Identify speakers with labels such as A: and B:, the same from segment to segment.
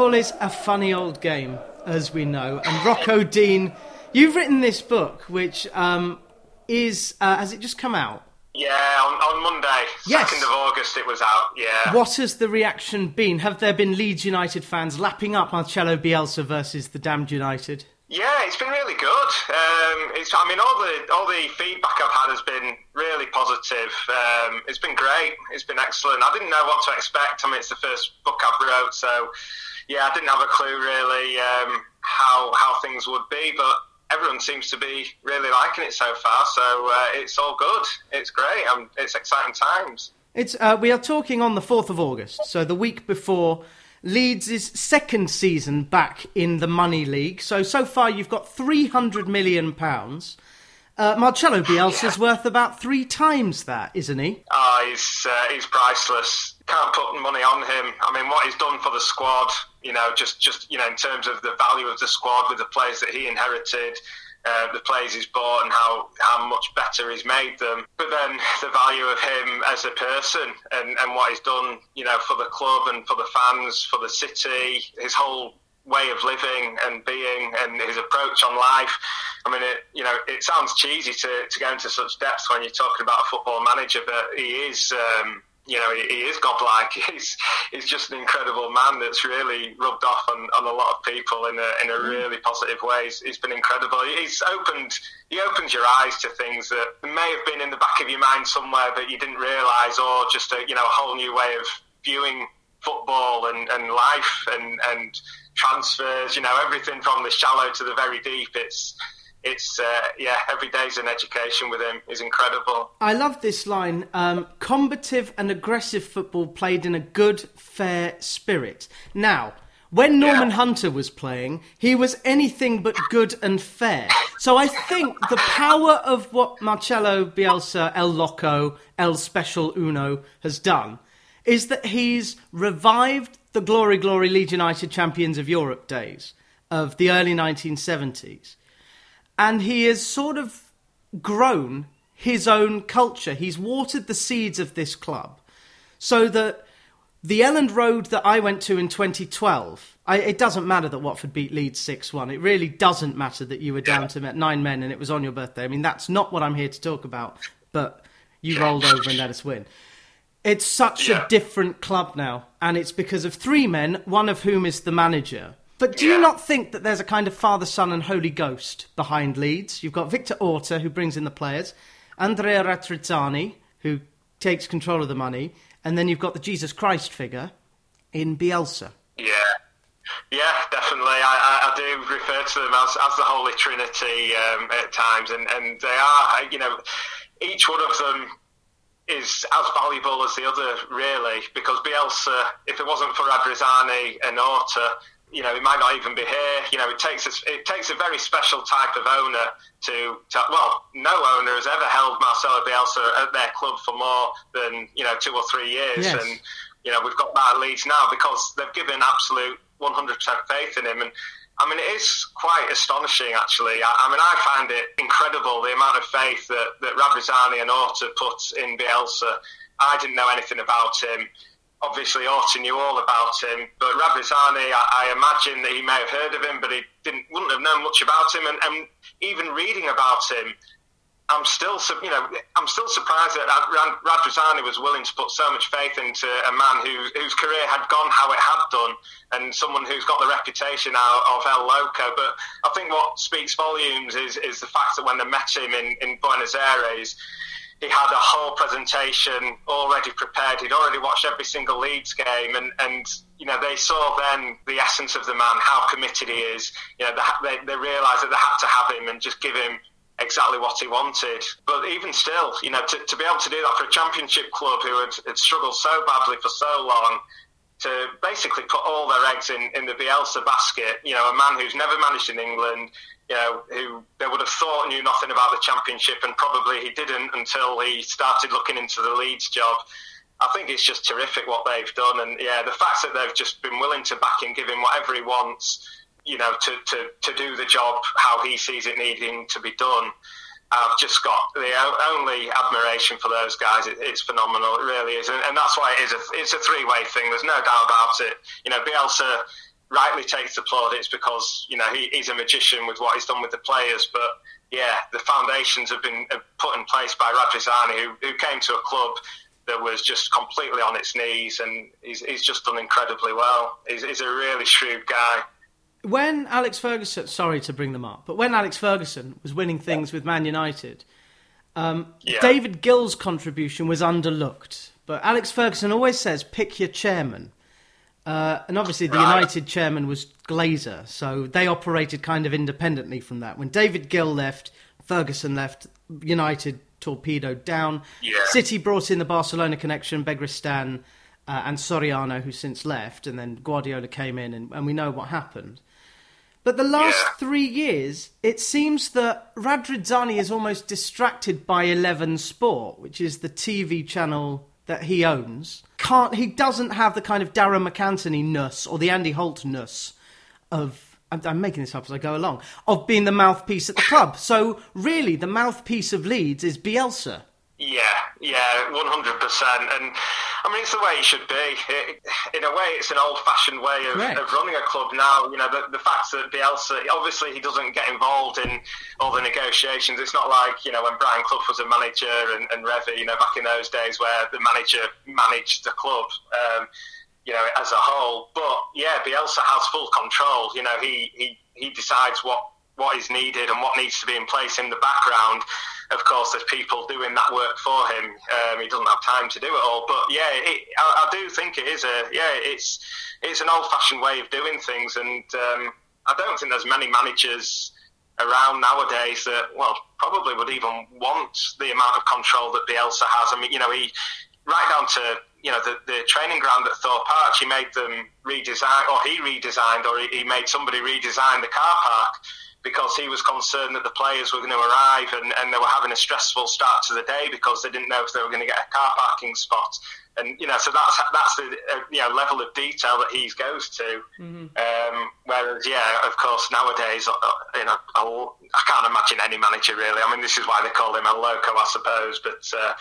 A: Football is a funny old game, as we know. And Rocco Dean, you've written this book, which um, is, uh, has it just come out?
B: Yeah, on, on Monday,
A: Yes.
B: 2nd of August, it was out. Yeah.
A: What has the reaction been? Have there been Leeds United fans lapping up Marcelo Bielsa versus the damned United?
B: Yeah, it's been really good. Um, it's, I mean, all the all the feedback I've had has been really positive. Um, it's been great. It's been excellent. I didn't know what to expect. I mean, it's the first book I've wrote, so yeah, I didn't have a clue really um, how how things would be, but everyone seems to be really liking it so far. So uh, it's all good. It's great. Um, it's exciting times.
A: It's uh, we are talking on the fourth of August, so the week before Leeds' second season back in the Money League. So so far you've got three hundred million pounds. Uh, Marcelo Bielsa's worth about three times that, isn't he?
B: Oh, he's uh, he's priceless. Can't put money on him. I mean, what he's done for the squad, you know, just just you know, in terms of the value of the squad with the players that he inherited, uh, the players he's bought, and how how much better he's made them. But then the value of him as a person and and what he's done, you know, for the club and for the fans, for the city, his whole way of living and being and his approach on life. I mean, it, you know, it sounds cheesy to, to go into such depth when you're talking about a football manager, but he is, um, you know, he, he is godlike. He's he's just an incredible man that's really rubbed off on, on a lot of people in a in a mm-hmm. really positive way. He's, he's been incredible. He's opened he opens your eyes to things that may have been in the back of your mind somewhere that you didn't realise, or just a you know a whole new way of viewing football and, and life and and transfers. You know, everything from the shallow to the very deep. It's it's uh, yeah, every day's an education with him. is incredible.
A: I love this line: um, combative and aggressive football played in a good, fair spirit. Now. When Norman
B: Yeah.
A: Hunter was playing, he was anything but good and fair. So I think the power of what Marcelo Bielsa, El Loco, El Special Uno has done is that he's revived the glory, glory Leeds United champions of Europe days of the early 1970s. And he has sort of grown his own culture. He's watered the seeds of this club so that the Elland Road that I went to in 2012, I, it doesn't matter that Watford beat Leeds 6 1. It really doesn't matter that you were down to nine men and it was on your birthday. I mean, that's not what I'm here to talk about, but you rolled over and let us win. It's such a different club now, and it's because of three men, one of whom is the manager. But do you not think that there's a kind of Father, Son, and Holy Ghost behind Leeds? You've got Victor Orta, who brings in the players, Andrea Radrizzani, who takes control of the money, and then you've got the Jesus Christ figure in Bielsa.
B: Yeah. Yeah, definitely. I, I, I do refer to them as, as the Holy Trinity um, at times, and, and they are, you know, each one of them is as valuable as the other, really, because Bielsa, if it wasn't for Radrizzani and Orta, you know, he might not even be here. You know, it takes a, it takes a very special type of owner to, to well, no owner has ever held Marcelo Bielsa at their club for more than you know two or three years,
A: Yes.
B: and you know we've got that at Leeds now because they've given absolute 100% faith in him, and I mean it is quite astonishing actually. I, I mean I find it incredible the amount of faith that that Radrizzani and Orta put in Bielsa. I didn't know anything about him obviously Orta knew all about him, but Radrizzani, I, I imagine that he may have heard of him, but he didn't wouldn't have known much about him. And, and even reading about him, I'm still, you know, I'm still surprised that Rad- was willing to put so much faith into a man who, whose career had gone how it had done, and someone who's got the reputation of El Loco. But I think what speaks volumes is, is the fact that when they met him in, in Buenos Aires, he had a whole presentation already prepared. He'd already watched every single Leeds game, and, and you know they saw then the essence of the man, how committed he is. You know they, they, realised that they had to have him and just give him exactly what he wanted. But even still, you know, to, to be able to do that for a championship club who had, had struggled so badly for so long, to basically put all their eggs in, in the Bielsa basket, you know, a man who's never managed in England, you know, who they would have thought knew nothing about the championship, and probably he didn't until he started looking into the Leeds job. I think it's just terrific what they've done, and yeah, the fact that they've just been willing to back him, give him whatever he wants, you know, to, to, to do the job how he sees it needing to be done. I've just got the only admiration for those guys. It, it's phenomenal. It really is, and, and that's why it is. A, it's a three-way thing. There's no doubt about it. You know, Bielsa rightly takes the plaudits because you know he, he's a magician with what he's done with the players. But yeah, the foundations have been put in place by Radrizzani, who, who came to a club that was just completely on its knees, and he's, he's just done incredibly well. He's, he's a really shrewd guy.
A: When Alex Ferguson, sorry to bring them up, but when Alex Ferguson was winning things with Man United, um, yeah. David Gill's contribution was underlooked. But Alex Ferguson always says, pick your chairman. Uh, and obviously, the right. United chairman was Glazer, so they operated kind of independently from that. When David Gill left, Ferguson left, United torpedoed down.
B: Yeah.
A: City brought in the Barcelona connection, Begiristain uh, and Soriano, who since left, and then Guardiola came in, and, and we know what happened. But the last yeah. three years, it seems that Radrizzani is almost distracted by Eleven Sport, which is the TV channel that he owns can't he doesn't have the kind of Darragh MacAnthony ness or the Andy Holt ness of I'm, I'm, making this up as I go along of being the mouthpiece at the club. So really, the mouthpiece of Leeds is Bielsa.
B: Yeah, yeah, one hundred percent. And I mean, it's the way it should be. It, in a way, it's an old-fashioned way of, of, running a club now. You know, the, the fact that Bielsa, obviously, he doesn't get involved in all the negotiations. It's not like you know when Brian Clough was a manager and, and Revie, you know, back in those days where the manager managed the club. Um, you know, as a whole, but yeah, Bielsa has full control. You know, he, he, he decides what, what is needed and what needs to be in place in the background of course, there's people doing that work for him. Um, he doesn't have time to do it all. But yeah, it, I, I, do think it is a yeah, it's it's an old-fashioned way of doing things, and um, I don't think there's many managers around nowadays that well probably would even want the amount of control that Bielsa has. I mean, you know, he right down to you know the, the training ground at Thorp Arch, he made them redesign, or he redesigned, or he, he made somebody redesign the car park because he was concerned that the players were going to arrive and, and they were having a stressful start to the day because they didn't know if they were going to get a car parking spot. And you know, so that's that's the uh, you know level of detail that he goes to. Mm-hmm. Um, whereas, yeah, of course, nowadays, uh, you know, I'll, I can not imagine any manager really. I mean, this is why they call him a loco, I suppose. But uh,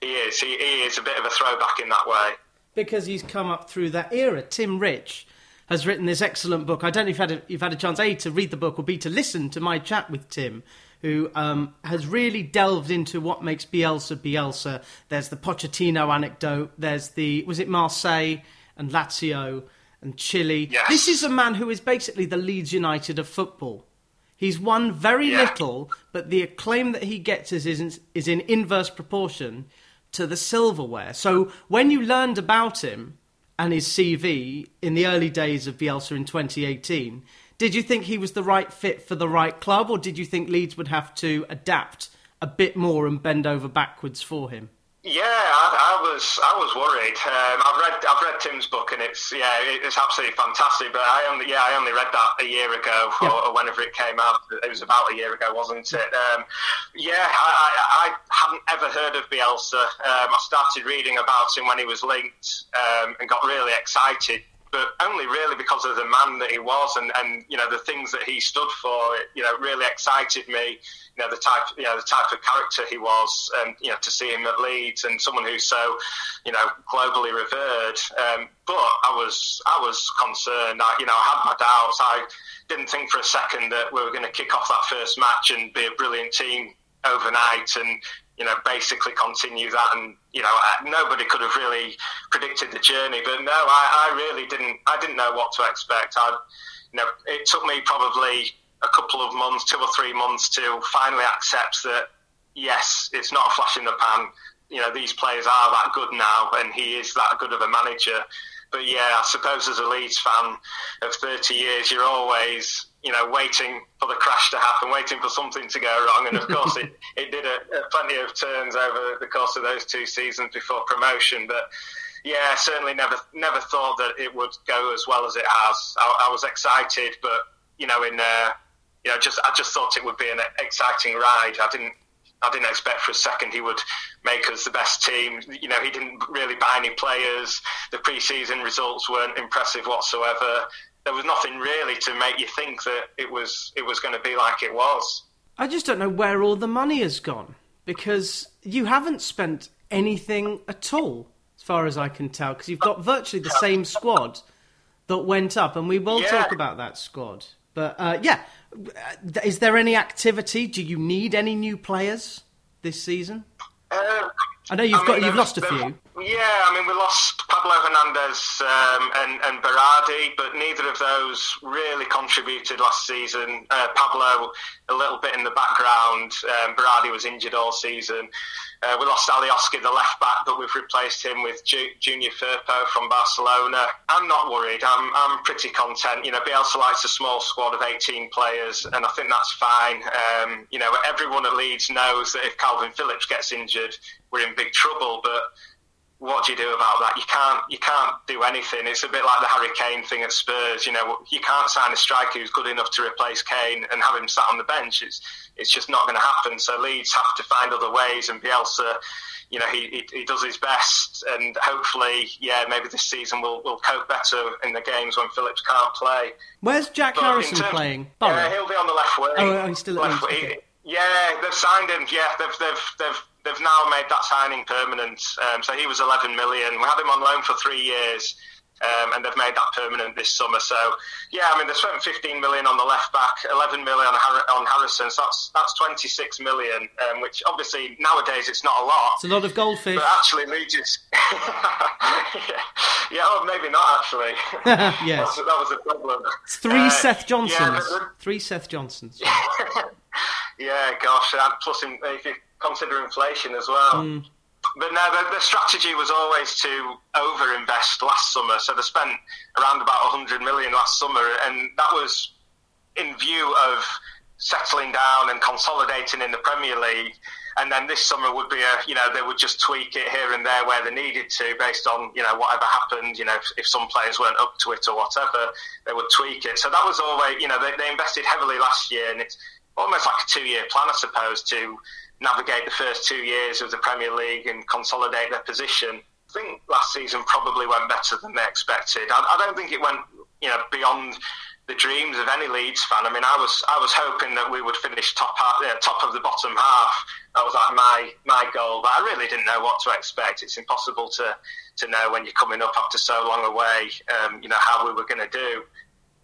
B: he is he, he is a bit of a throwback in that way
A: because he's come up through that era. Tim Rich has written this excellent book. I don't know if you've had a, you've had a chance, A, to read the book or B, to listen to my chat with Tim, who um, has really delved into what makes Bielsa Bielsa. There's the Pochettino anecdote, there's the, was it Marseille and Lazio and Chile?
B: Yes.
A: This is a man who is basically the Leeds United of football. He's won very yeah. little, but the acclaim that he gets is, is, is in inverse proportion to the silverware. So when you learned about him, and his CV in the early days of Bielsa in 2018, did you think he was the right fit for the right club, or did you think Leeds would have to adapt a bit more and bend over backwards for him?
B: Yeah, I, I, was I was worried. Um, I've read I've read Tim's book and it's yeah it's absolutely fantastic. But I only yeah I only read that a year ago yeah. or, or, whenever it came out. It was about a year ago, wasn't it? Um, yeah, I, I, I, hadn't ever heard of Bielsa. Um, I started reading about him when he was linked um, and got really excited but only really because of the man that he was and, and you know the things that he stood for. You know, really excited me. You know the type you know the type of character he was, and you know to see him at Leeds and someone who's so you know globally revered. Um, but I was I was concerned. I, you know, I had my doubts. I didn't think for a second that we were going to kick off that first match and be a brilliant team overnight and you know, basically continue that. And you know, nobody could have really predicted the journey. But no, I, I really didn't. I didn't know what to expect. I, you know, it took me probably a couple of months, two or three months, to finally accept that yes, it's not a flash in the pan. You know, these players are that good now, and he is that good of a manager. But yeah, I suppose as a Leeds fan of 30 years, you're always you know, waiting for the crash to happen, waiting for something to go wrong. And of course, it, it did a, a plenty of turns over the course of those two seasons before promotion. But yeah, certainly never never thought that it would go as well as it has. I, I was excited, but you know, in uh, you know, just I just thought it would be an exciting ride. I didn't. I didn't expect for a second he would make us the best team. You know, he didn't really buy any players. The pre-season results weren't impressive whatsoever there was nothing really to make you think that it was it was going to be like it was.
A: I just don't know where all the money has gone because you haven't spent anything at all, as far as I can tell, because you've got virtually the same squad that went up, and we will
B: Yeah.
A: talk about that squad. But uh, yeah, is there any activity? Do you need any new players this season?
B: Uh,
A: I know you've
B: I
A: got
B: mean,
A: you've lost a few.
B: Yeah, I mean, we lost Pablo Hernandez um, and, and Berardi, but neither of those really contributed last season. Uh, Pablo, a little bit in the background. Um, Berardi was injured all season. Uh, we lost Alioski, the left back, but we've replaced him with Ju- Junior Firpo from Barcelona. I'm not worried. I'm, I'm pretty content. You know, Bielsa likes a small squad of 18 players, and I think that's fine. Um, you know, everyone at Leeds knows that if Kalvin Phillips gets injured, we're in big trouble. But what do you do about that? You can't you can't do anything. It's a bit like the Harry Kane thing at Spurs. You know, you can't sign a striker who's good enough to replace Kane and have him sat on the bench. It's it's just not going to happen. So Leeds have to find other ways, and Bielsa, you know, he, he he does his best, and hopefully, yeah, maybe this season we'll we'll cope better in the games when Phillips can't play.
A: Where's Jack
B: But
A: Harrison
B: terms-
A: playing?
B: Yeah, he'll be on the left wing.
A: Oh, oh, he's still at
B: left wing.
A: okay.
B: Yeah, they've signed him. Yeah, they've they've they've they've now made that signing permanent. Um, so he was 11 million. We had him on loan for three years. Um, and they've made that permanent this summer. So, yeah, I mean, they spent 15 million on the left back, 11 million on, Har- on Harrison. So that's that's 26 million, um, which obviously nowadays it's not a lot.
A: It's a lot of goldfish.
B: But actually, Leeds is. yeah, yeah oh, maybe not actually.
A: Yes.
B: that, was, that was a problem.
A: It's three
B: Uh,
A: Seth Johnsons.
B: Yeah, but-
A: Three Seth Johnsons.
B: yeah, gosh, and plus him. if you consider inflation as well. Hmm. But no, the, the strategy was always to overinvest last summer. So they spent around about 100 million last summer, and that was in view of settling down and consolidating in the Premier League. And then this summer would be a, you know, they would just tweak it here and there where they needed to based on, you know, whatever happened. You know, if, if some players weren't up to it or whatever, they would tweak it. So that was always, you know, they, they invested heavily last year, and it's almost like a two-year plan, I suppose, to navigate the first two years of the Premier League and consolidate their position. I think last season probably went better than they expected. I, I don't think it went, you know, beyond the dreams of any Leeds fan. I mean, I was I was hoping that we would finish top top of the bottom half. That was like my my goal, but I really didn't know what to expect. It's impossible to to know when you're coming up after so long away. Um, you know how we were going to do.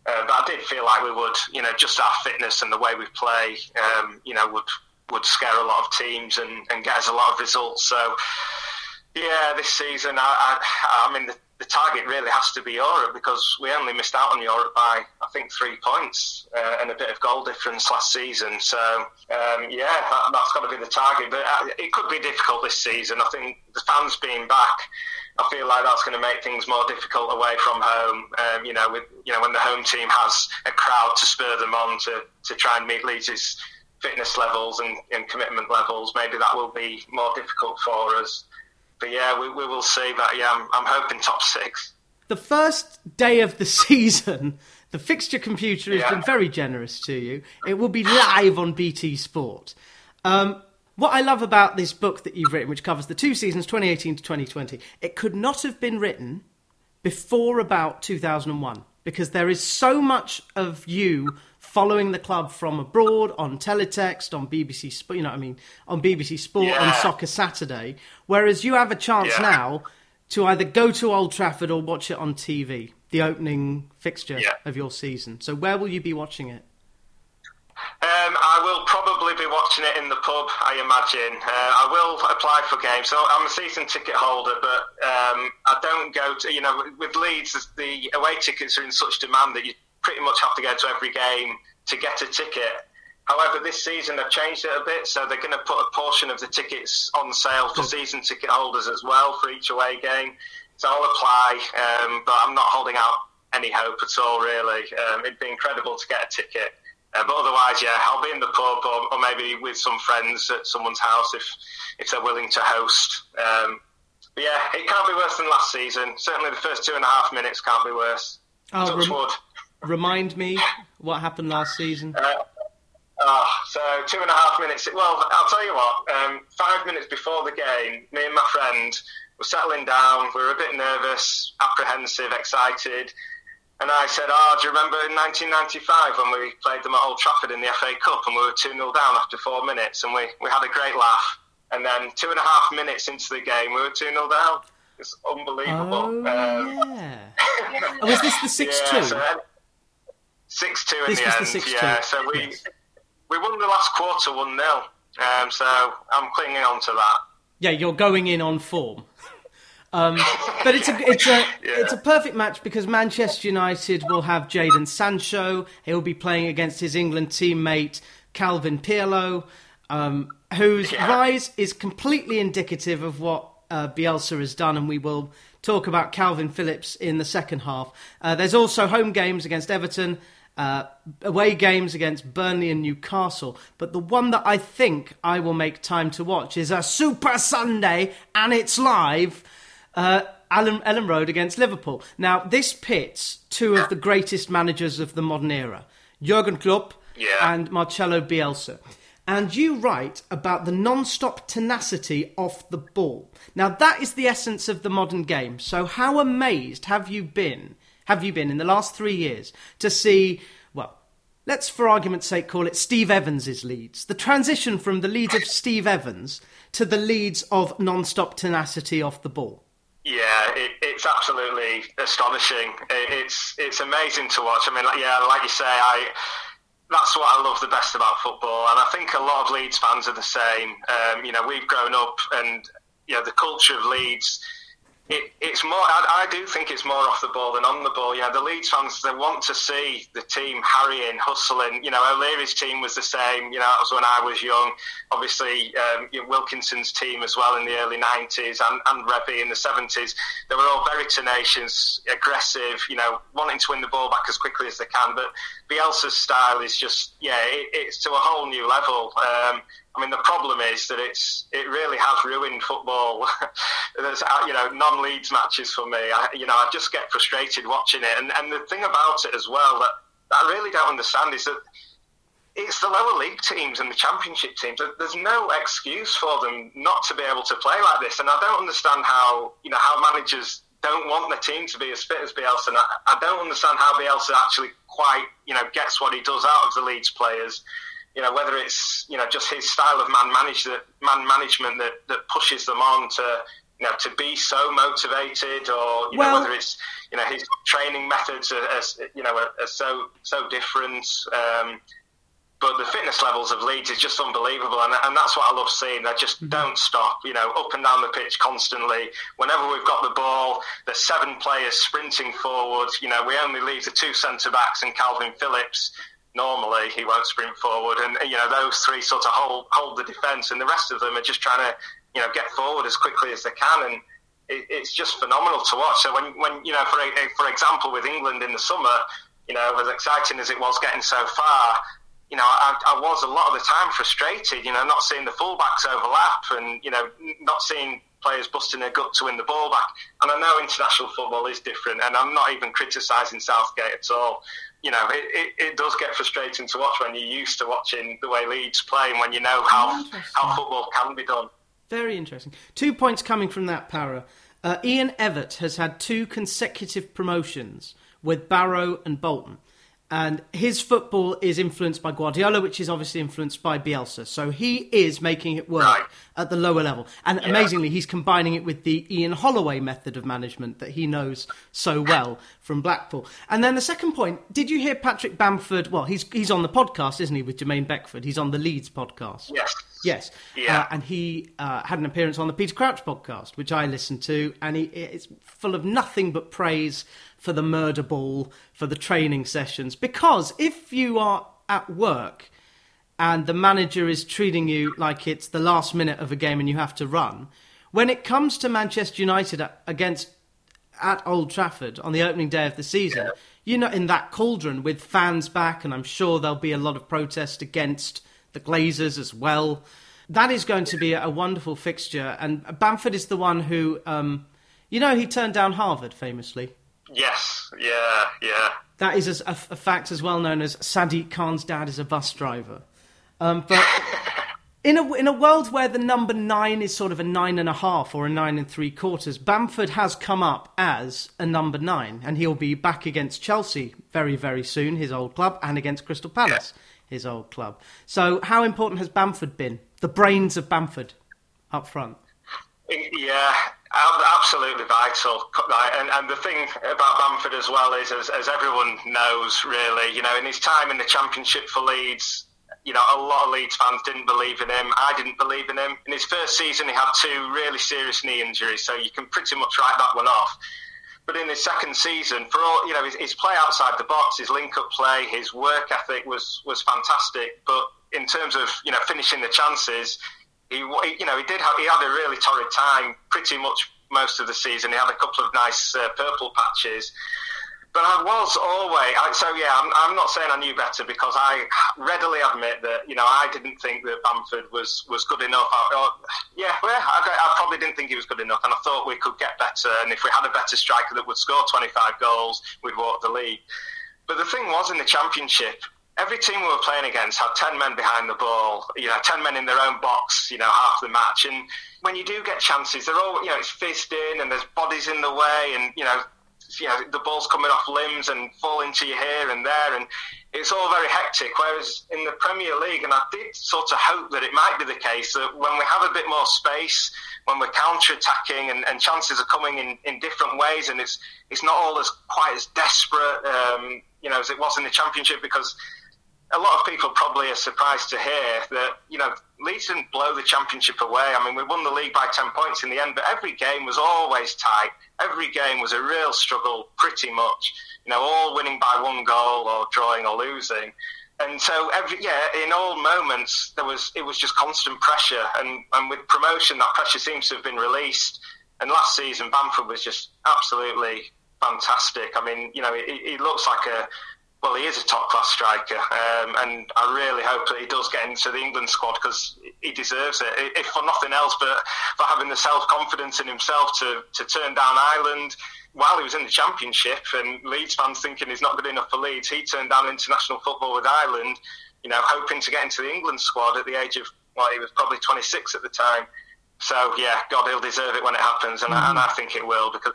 B: Uh, but I did feel like we would, you know, just our fitness and the way we play, um, you know, would would scare a lot of teams and, and get us a lot of results. So, yeah, this season, I, I, I mean, the, the target really has to be Europe because we only missed out on Europe by, I think, three points uh, and a bit of goal difference last season. So, um, yeah, that, that's got to be the target. But uh, it could be difficult this season. I think the fans being back. I feel like that's going to make things more difficult away from home. Um, you know, with you know when the home team has a crowd to spur them on to, to try and meet Leeds' fitness levels and, and commitment levels, maybe that will be more difficult for us. But yeah, we, we will see. But yeah, I'm, I'm hoping top six.
A: The first day of the season, the fixture computer has
B: Yeah.
A: been very generous to you. It will be live on BT Sport. Um, what I love about this book that you've written, which covers the two seasons, 2018 to 2020, it could not have been written before about 2001 because there is so much of you following the club from abroad on teletext on BBC Sport, you know what I mean, on BBC Sport on Soccer Saturday, whereas you have a chance
B: Yeah.
A: now to either go to Old Trafford or watch it on TV, the opening fixture
B: Yeah.
A: of your season. So where will you be watching it?
B: Um, I will probably be watching it in the pub, I imagine. Uh, I will apply for games. So I'm a season ticket holder, but um, I don't go to, you know, with Leeds, the away tickets are in such demand that you pretty much have to go to every game to get a ticket. However, this season they've changed it a bit, so they're going to put a portion of the tickets on sale for season ticket holders as well for each away game. So I'll apply, um, but I'm not holding out any hope at all, really. Um, it'd be incredible to get a ticket. Uh, but otherwise, yeah, I'll be in the pub or, or maybe with some friends at someone's house if if they're willing to host. Um, but yeah, it can't be worse than last season. Certainly, the first two and a half minutes can't be worse.
A: Oh,
B: Touch
A: rem-
B: wood.
A: Remind me what happened last season.
B: Uh, oh, so two and a half minutes. Well, I'll tell you what. Um, five minutes before the game, me and my friend were settling down. We were a bit nervous, apprehensive, excited. And I said, "Oh, do you remember in 1995 when we played them at Old Trafford in the FA Cup and we were 2 0 down after four minutes and we, we had a great laugh? And then two and a half minutes into the game, we were 2 0 down. It's unbelievable.
A: Oh, um, yeah. oh, was this the six yeah, two? So,
B: six two in this the end. The yeah. So we yes. we won the last quarter one 0 um, So I'm clinging on to that.
A: Yeah, you're going in on form. Um, but it's a it's a yeah. it's a perfect match because Manchester United will have Jadon Sancho. He'll be playing against his England teammate Calvin Pirlo, um, whose yeah. rise is completely indicative of what uh, Bielsa has done, and we will talk about Kalvin Phillips in the second half. Uh, there's also home games against Everton. Uh, away games against Burnley and Newcastle. But the one that I think I will make time to watch is a Super Sunday, and it's live uh, Alan, Elland Road against Liverpool. Now, this pits two of the greatest managers of the modern era, Jurgen Klopp yeah. and Marcelo Bielsa. And you write about the non-stop tenacity off the ball. Now, that is the essence of the modern game. So, how amazed have you been? Have you been in the last three years to see? Well, let's for argument's sake call it Steve Evans' Leeds. The transition from the Leeds of Steve Evans to the Leeds of non-stop tenacity off the ball.
B: Yeah, it, it's absolutely astonishing. It, it's it's amazing to watch. I mean, yeah, like you say, I that's what I love the best about football, and I think a lot of Leeds fans are the same. Um, you know, we've grown up, and you know, the culture of Leeds it, it's more. I, I, do think it's more off the ball than on the ball. Know, the Leeds fans they want to see the team harrying, hustling. You know, O'Leary's team was the same. You know, that was when I was young. Obviously, um, you know, Wilkinson's team as well in the early '90s, and, and Revie in the '70s. They were all very tenacious, aggressive. You know, wanting to win the ball back as quickly as they can. But Bielsa's style is just, yeah, it, it's to a whole new level. Um, I mean, the problem is that it's it really has ruined football. There's uh, you know non-Leeds matches for me. I, you know, I just get frustrated watching it. And and the thing about it as well that, I really don't understand is that it's the lower league teams and the championship teams. There's no excuse for them not to be able to play like this. And I don't understand how you know how managers don't want the team to be as fit as Bielsa. And I, I don't understand how Bielsa actually quite you know gets what he does out of the Leeds players you know, whether it's you know just his style of man manage that man management that, that pushes them on to you know to be so motivated, or you well, know whether it's you know his training methods are, are you know are, are, so so different. Um, but the fitness levels of Leeds is just unbelievable, and, and that's what I love seeing. They just mm-hmm. don't stop, you know, up and down the pitch constantly. Whenever we've got the ball, there's seven players sprinting forward. You know, we only leave the two centre backs and Kalvin Phillips normally he won't sprint forward, and you know those three sort of hold hold the defence, and the rest of them are just trying to you know get forward as quickly as they can, and it, it's just phenomenal to watch. So when when you know for for example with England in the summer, you know as exciting as it was getting so far. You know, I, I was a lot of the time frustrated. You know, not seeing the fullbacks overlap, and you know, not seeing players busting their gut to win the ball back. And I know international football is different, and I'm not even criticising Southgate at all you know, it, it, it, does get frustrating to watch when you're used to watching the way Leeds play and when you know how, how football can be done.
A: Very interesting. Two points coming from that, Para. Uh, Ian Evatt has had two consecutive promotions with Barrow and Bolton. And his football is influenced by Guardiola, which is obviously influenced by Bielsa. So he is making it work right. at the lower level. And yeah. amazingly, he's combining it with the Ian Holloway method of management that he knows so well from Blackpool. And then the second point did you hear Patrick Bamford? Well, he's, he's on the podcast, isn't he, with Jermaine Beckford? He's on the Leeds podcast.
B: Yes.
A: Yes.
B: Yeah.
A: Uh, and he uh, had an appearance on the Peter Crouch podcast, which I listened to, and he, it's full of nothing but praise for the murder ball, for the training sessions. Because if you are at work and the manager is treating you like it's the last minute of a game and you have to run, when it comes to Manchester United against at Old Trafford on the opening day of the season, yeah. you're not in that cauldron with fans back, and I'm sure there'll be a lot of protest against the Glazers as well. That is going to be a wonderful fixture, and Bamford is the one who, um, you know, he turned down Harvard famously.
B: Yes, yeah, yeah.
A: That is a, a, fact as well known as Sadiq Khan's dad is a bus driver. Um, but in a in a world where the number nine is sort of a nine and a half or a nine and three quarters, Bamford has come up as a number nine, and he'll be back against Chelsea very very soon, his old club, and against Crystal Palace, yeah. His old club. So, how important has Bamford been? The brains of Bamford up front.
B: Yeah, Absolutely vital. And, and the thing about Bamford as well is, as, as everyone knows, really, you know, in his time in the Championship for Leeds, you know, a lot of Leeds fans didn't believe in him. I didn't believe in him. In his first season, he had two really serious knee injuries, so you can pretty much write that one off. But in his second season, for all you know, his, his play outside the box, his link-up play, his work ethic was was fantastic. But in terms of you know finishing the chances, he, you know, he did have, he had a really torrid time pretty much most of the season. He had a couple of nice uh, purple patches. But I was always, I, so yeah, I'm, I'm, not saying I knew better because I readily admit that, you know, I didn't think that Bamford was, was good enough. I, or, yeah, well, I, I, probably didn't think he was good enough and I thought we could get better. And if we had a better striker that would score 25 goals, we'd walk the league. But the thing was in the championship, every team we were playing against had 10 men behind the ball, you know, 10 men in their own box, you know, half the match. And when you do get chances, they're all, you know, it's fist in and there's bodies in the way and, you know, you know, the ball's coming off limbs and falling to you here and there. And it's all very hectic. Whereas in the Premier League, and I did sort of hope that it might be the case that when we have a bit more space, when we're counter attacking and, and, chances are coming in, in different ways, and it's it's not all as quite as desperate, um, you know, as it was in the Championship because a lot of people probably are surprised to hear that you know Leeds didn't blow the championship away. I mean, we won the league by ten points in the end, but every game was always tight. Every game was a real struggle, pretty much. You know, all winning by one goal or drawing or losing. And so, every yeah, in all moments there was it was just constant pressure, and and with promotion, that pressure seems to have been released. And last season, Bamford was just absolutely fantastic. I mean, you know, he, he looks like a well, he is a top class striker, um, and I really hope that he does get into the England squad because he deserves it. If for nothing else, but for having the self confidence in himself to, to turn down Ireland while he was in the Championship, and Leeds fans thinking he's not good enough for Leeds, he turned down international football with Ireland, you know, hoping to get into the England squad at the age of well, he was probably 26 at the time. So yeah, God, he'll deserve it when it happens, and, mm-hmm. I, and I think it will because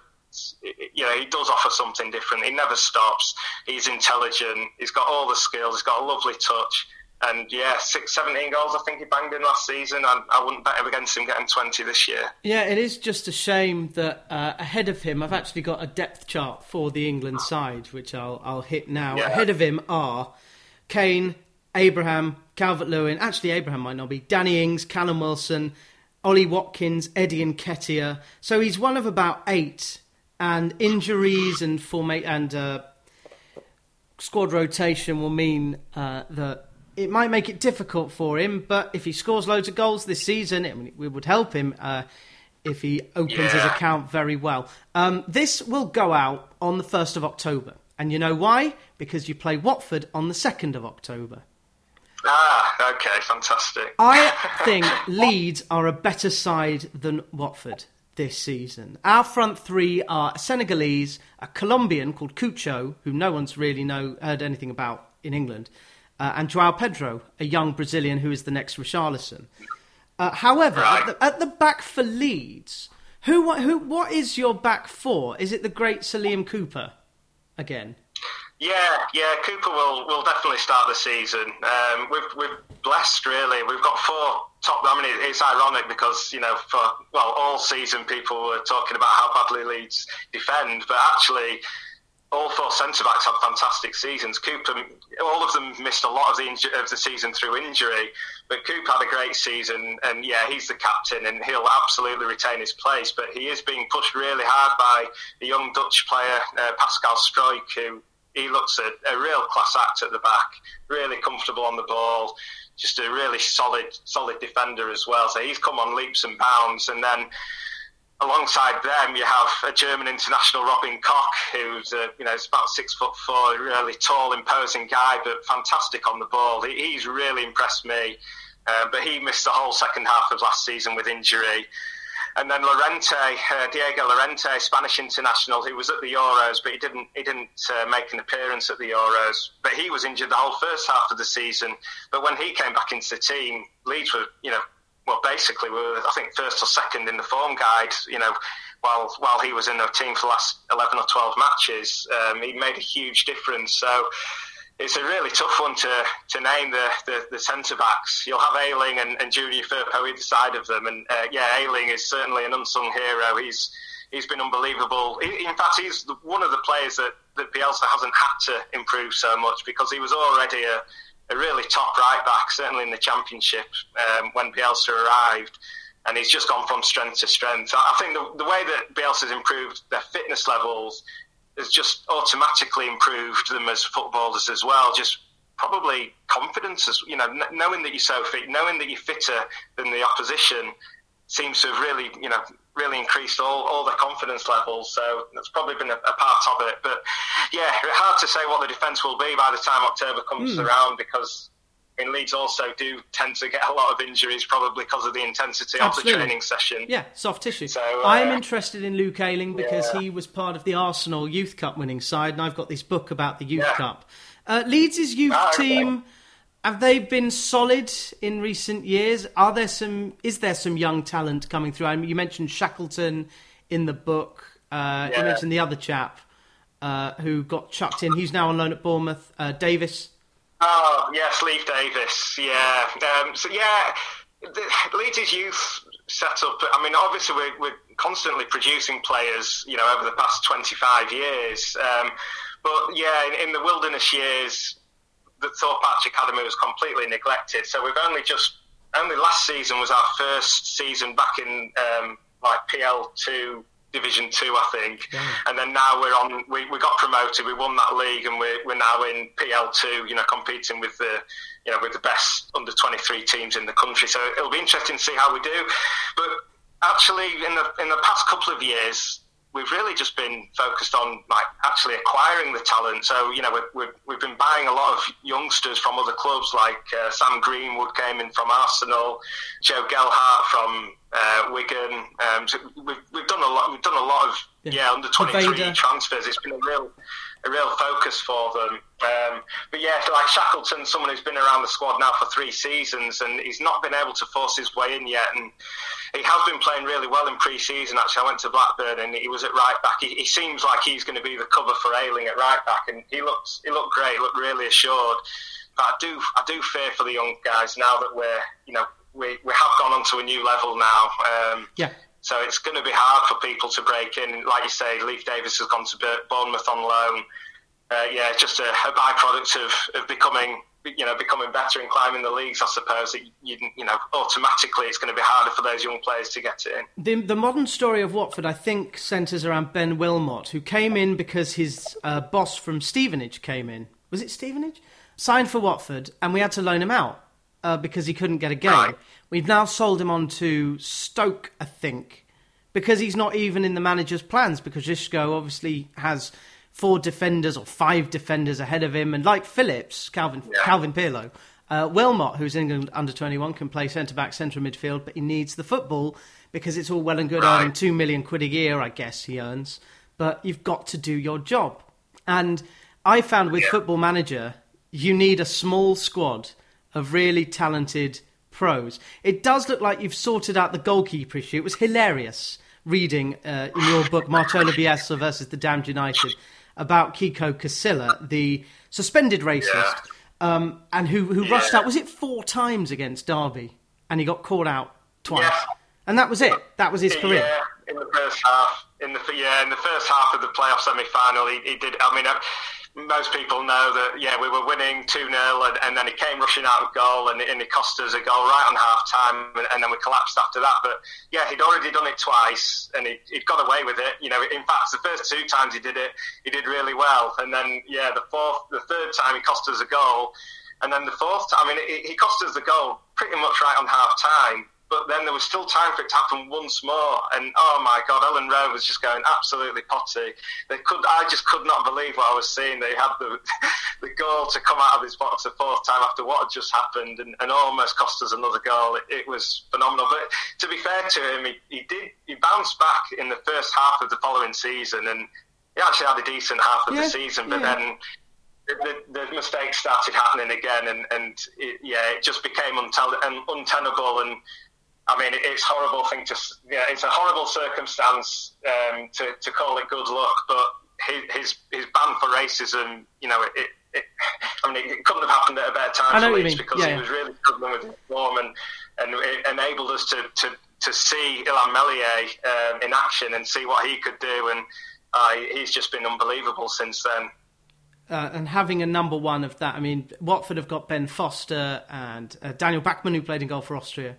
B: you know, he does offer something different. He never stops. He's intelligent. He's got all the skills. He's got a lovely touch. And yeah, six, 17 goals I think he banged in last season. I, I wouldn't bet against him getting 20 this year.
A: Yeah, it is just a shame that uh, ahead of him, I've actually got a depth chart for the England side, which I'll, I'll hit now. Yeah. Ahead of him are Kane, Abraham, Calvert Lewin. Actually, Abraham might not be. Danny Ings, Callum Wilson, Ollie Watkins, Eddie Nketiah. So he's one of about eight and injuries and forma- and uh, squad rotation will mean uh, that it might make it difficult for him. But if he scores loads of goals this season, it, it would help him uh, if he opens yeah. his account very well. Um, this will go out on the first of October, and you know why? Because you play Watford on the second of October.
B: Ah, okay, fantastic.
A: I think Leeds are a better side than Watford this season. Our front three are a Senegalese, a Colombian called Cucho, who no one's really know heard anything about in England, uh, and Joao Pedro, a young Brazilian who is the next Richarlison. Uh, however, at, the, at, the, back for Leeds, who, who, what is your back for? Is it the great Salim Cooper again?
B: Yeah, yeah, Cooper will will definitely start the season. Um, we've we've blessed really. We've got four top. I mean, it's ironic because you know, for well, all season people were talking about how badly Leeds defend, but actually, all four centre backs had fantastic seasons. Cooper, all of them missed a lot of the inju- of the season through injury, but Cooper had a great season, and yeah, he's the captain, and he'll absolutely retain his place. But he is being pushed really hard by the young Dutch player uh, Pascal Struijk, who he looks a, a real class act at the back, really comfortable on the ball, just a really solid solid defender as well. So he's come on leaps and bounds, and then alongside them, you have a German international, Robin Koch, who's uh, you know about six foot four, really tall, imposing guy, but fantastic on the ball. He, he's really impressed me. Uh, but he missed the whole second half of last season with injury. And then Llorente, uh, Diego Llorente, Spanish international, who was at the Euros, but he didn't he didn't uh, make an appearance at the Euros. But he was injured the whole first half of the season. But when he came back into the team, Leeds were you know well basically were I think first or second in the form guide. You know. While, while he was in the team for the last 11 or 12 matches, um, he made a huge difference. So, it's a really tough one to, to name the, the, the centre backs. You'll have Ayling and, and Junior Firpo either side of them, and uh, yeah, Ayling is certainly an unsung hero. He's he's been unbelievable. In fact, he's one of the players that, that Bielsa hasn't had to improve so much because he was already a, a really top right back, certainly in the Championship um, when Bielsa arrived. And he's just gone from strength to strength. I think the, the way that Bielsa's improved their fitness levels has just automatically improved them as footballers as well. Just probably confidence, as you know, knowing that you're so fit, knowing that you're fitter than the opposition, seems to have really, you know, really increased all, all their confidence levels. So that's probably been a, a, part of it. But yeah, hard to say what the defence will be by the time October comes mm. around because in Leeds also do tend to get a lot of injuries, probably because of the intensity Absolutely. of the training session.
A: Yeah, soft tissue. So, uh, I am interested in Luke Ayling because yeah. he was part of the Arsenal Youth Cup winning side, and I've got this book about the Youth yeah. Cup. Uh, Leeds' youth oh, team have they been solid in recent years? Are there some? Is there some young talent coming through? I mean, you mentioned Shackleton in the book. Uh, yeah. You mentioned the other chap uh, who got chucked in. He's now on loan at Bournemouth. Uh, Davis.
B: Oh yes, Leif Davis. Yeah. Um, so yeah, the Leeds' youth setup. I mean, obviously we're, we're, constantly producing players. You know, over the past twenty five years. Um, but yeah, in, in, the wilderness years, the Thorp Arch Academy was completely neglected. So we've only just only last season was our first season back in um, like PL two Division Two, I think. Yeah. And then now we're on. We, we got promoted. We won that league, and we're, we're now in PL Two. You know, competing with the you know with the best under twenty three teams in the country. So it'll be interesting to see how we do. But actually, in the in the past couple of years, we've really just been focused on like actually acquiring the talent. So you know we've, we've, we've been buying a lot of youngsters from other clubs, like uh, Sam Greenwood came in from Arsenal, Joe Gelhardt from uh, Wigan. Um, so we've, we've done a lot. We've done a lot of yeah, yeah under twenty three transfers. It's been a real a real focus for them. Um, but yeah, like Shackleton, someone who's been around the squad now for three seasons, and he's not been able to force his way in yet. And he has been playing really well in pre-season. Actually, I went to Blackburn and he was at right back. He, he seems like he's going to be the cover for Ayling at right back, and he looks he looked great. He looked really assured. But I do I do fear for the young guys now that we're you know we we have gone on to a new level now. Um,
A: yeah.
B: So it's going to be hard for people to break in. Like you say, Leif Davis has gone to Bournemouth on loan. Uh, yeah, just a, a byproduct of, of becoming you know, becoming better and climbing the leagues, I suppose, you, you know, automatically it's going to be harder for those young players to get in.
A: The, the modern story of Watford, I think, centres around Ben Wilmot, who came in because his uh, boss from Stevenage came in. Was it Stevenage? Signed for Watford, and we had to loan him out uh, because he couldn't get a game. Right. We've now sold him on to Stoke, I think, because he's not even in the manager's plans, because Xisco obviously has four defenders or five defenders ahead of him. And like Phillips, Calvin yeah. Calvin Pirlo, uh, Wilmot, who's England under 21, can play centre back, centre midfield, but he needs the football because it's all well and good right. earning two million quid a year, I guess he earns, but you've got to do your job. And I found with yeah. Football Manager, you need a small squad of really talented pros. It does look like you've sorted out the goalkeeper issue. It was hilarious reading uh, in your book Marcelo Bielsa versus the Damned United about Kiko Casilla, the suspended racist, yeah. um, and who who yeah. rushed out. Was it four times against Derby, and he got caught out twice, yeah. and that was it. That was his career.
B: Yeah, in the first half, in the yeah, in the first half of the playoff semi final, he, he did. I mean. I, most people know that yeah we were winning 2 0 and, and, then he came rushing out of goal and, and it cost us a goal right on half time and, and, then we collapsed after that. But yeah he'd already done it twice and he, would got away with it. You know in fact the first two times he did it he did really well. And then yeah the fourth the third time he cost us a goal. And then the fourth time I mean he cost us the goal pretty much right on half time but then there was still time for it to happen once more. And oh my God, Elland Road was just going absolutely potty. They could, I just could not believe what I was seeing. They had the the goal to come out of his box a fourth time after what had just happened, and, and almost cost us another goal. It, it, was phenomenal. But to be fair to him, he, he did he bounced back in the first half of the following season, and he actually had a decent half of yeah, the season. But yeah. then the, the, mistakes started happening again, and, and it, yeah, it just became untel- untenable. And I mean, it's a horrible thing to, yeah, it's a horrible circumstance um, to, to call it good luck, but his, his, his ban for racism, you know, it, it, I mean, it couldn't have happened at a better time for Leeds because
A: yeah.
B: he was really struggling with his form and, and it enabled us to, to, to see Illan Meslier um, in action and see what he could do. And uh, he's just been unbelievable since then.
A: Uh, and having a number one of that, I mean, Watford have got Ben Foster and uh, Daniel Bachmann, who played in goal for Austria,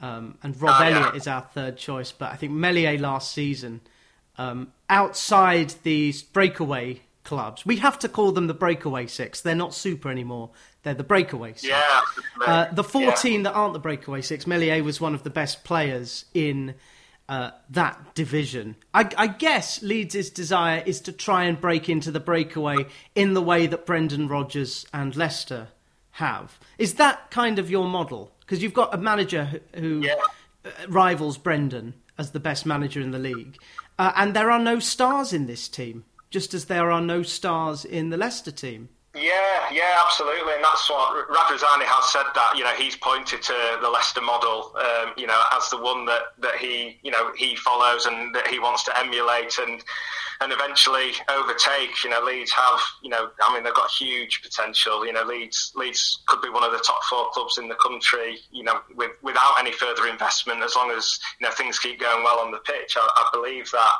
A: um, and Rob
B: oh,
A: Elliott
B: yeah.
A: is our third choice. But I think Meslier last season, um, outside these breakaway clubs, we have to call them the breakaway six. They're not super anymore. They're the breakaway six.
B: Yeah.
A: Uh, the 14
B: yeah.
A: that aren't the breakaway six, Meslier was one of the best players in uh, that division. I, I, guess Leeds' desire is to try and break into the breakaway in the way that Brendan Rodgers and Leicester have. Is that kind of your model? Because you've got a manager who,
B: yeah.
A: rivals Brendan as the best manager in the league, uh, and there are no stars in this team, just as there are no stars in the Leicester team.
B: Yeah, yeah, absolutely, and that's what Radrizzani has said. That you know he's pointed to the Leicester model, um, you know, as the one that, that he you know he follows and that he wants to emulate and and eventually overtake. You know, Leeds have you know, I mean, they've got huge potential. You know, Leeds Leeds could be one of the top four clubs in the country. You know, with without any further investment, as long as you know things keep going well on the pitch, I, I believe that.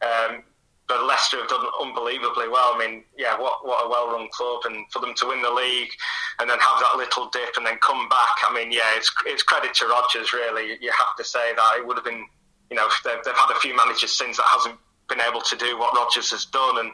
B: Um, but Leicester have done unbelievably well. I mean, yeah, what what a well-run club, and for them to win the league and then have that little dip and then come back. I mean, yeah, it's it's credit to Rodgers. Really, you have to say that it would have been, you know, they've, they've had a few managers since that hasn't been able to do what Rodgers has done, and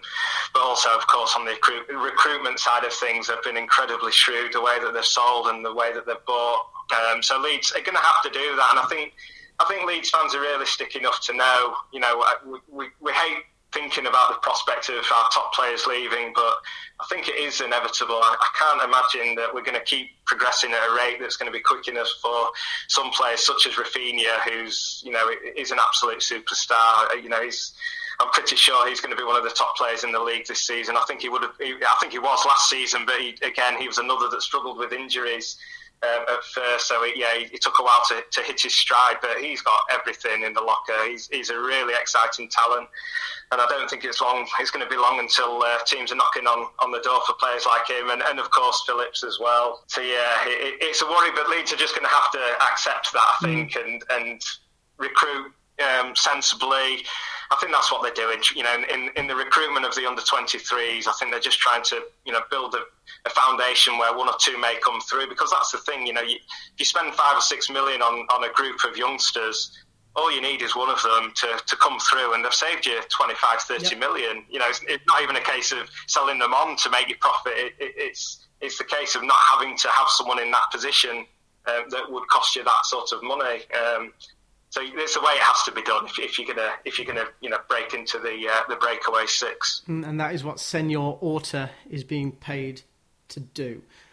B: but also, of course, on the recruit, recruitment side of things, they've been incredibly shrewd. The way that they've sold and the way that they've bought. Um, so Leeds are going to have to do that, and I think. I think Leeds fans are realistic enough to know, you know, we, we, we hate thinking about the prospect of our top players leaving, but I think it is inevitable. I, I can't imagine that we're going to keep progressing at a rate that's going to be quick enough for some players such as Raphinha, who's you know is an absolute superstar. You know, he's. I'm pretty sure he's going to be one of the top players in the league this season. I think he would have. I think he was last season, but he, again, he was another that struggled with injuries. Um, at first. So it, yeah, it took a while to, to hit his stride, but he's got everything in the locker. He's he's a really exciting talent, and I don't think it's long. It's going to be long until uh, teams are knocking on, on the door for players like him, and, and of course Phillips as well. So yeah, it, it's a worry, but Leeds are just going to have to accept that, I think, mm. and and recruit um, sensibly. I think that's what they're doing. You know, in, in the recruitment of the under 23s, I think they're just trying to, you know, build a, a, foundation where one or two may come through. Because that's the thing, you know, you, if you spend five or six million on, on a group of youngsters, all you need is one of them to, to come through, and they've saved you 25, 30 yep. million. You know, it's, it's, not even a case of selling them on to make you profit. It, it, it's it's the case of not having to have someone in that position um, that would cost you that sort of money. Um, so it's the way it has to be done if, if you're gonna if you're gonna you know break into the uh, the breakaway six.
A: And that is what Senor Orta is being paid to do.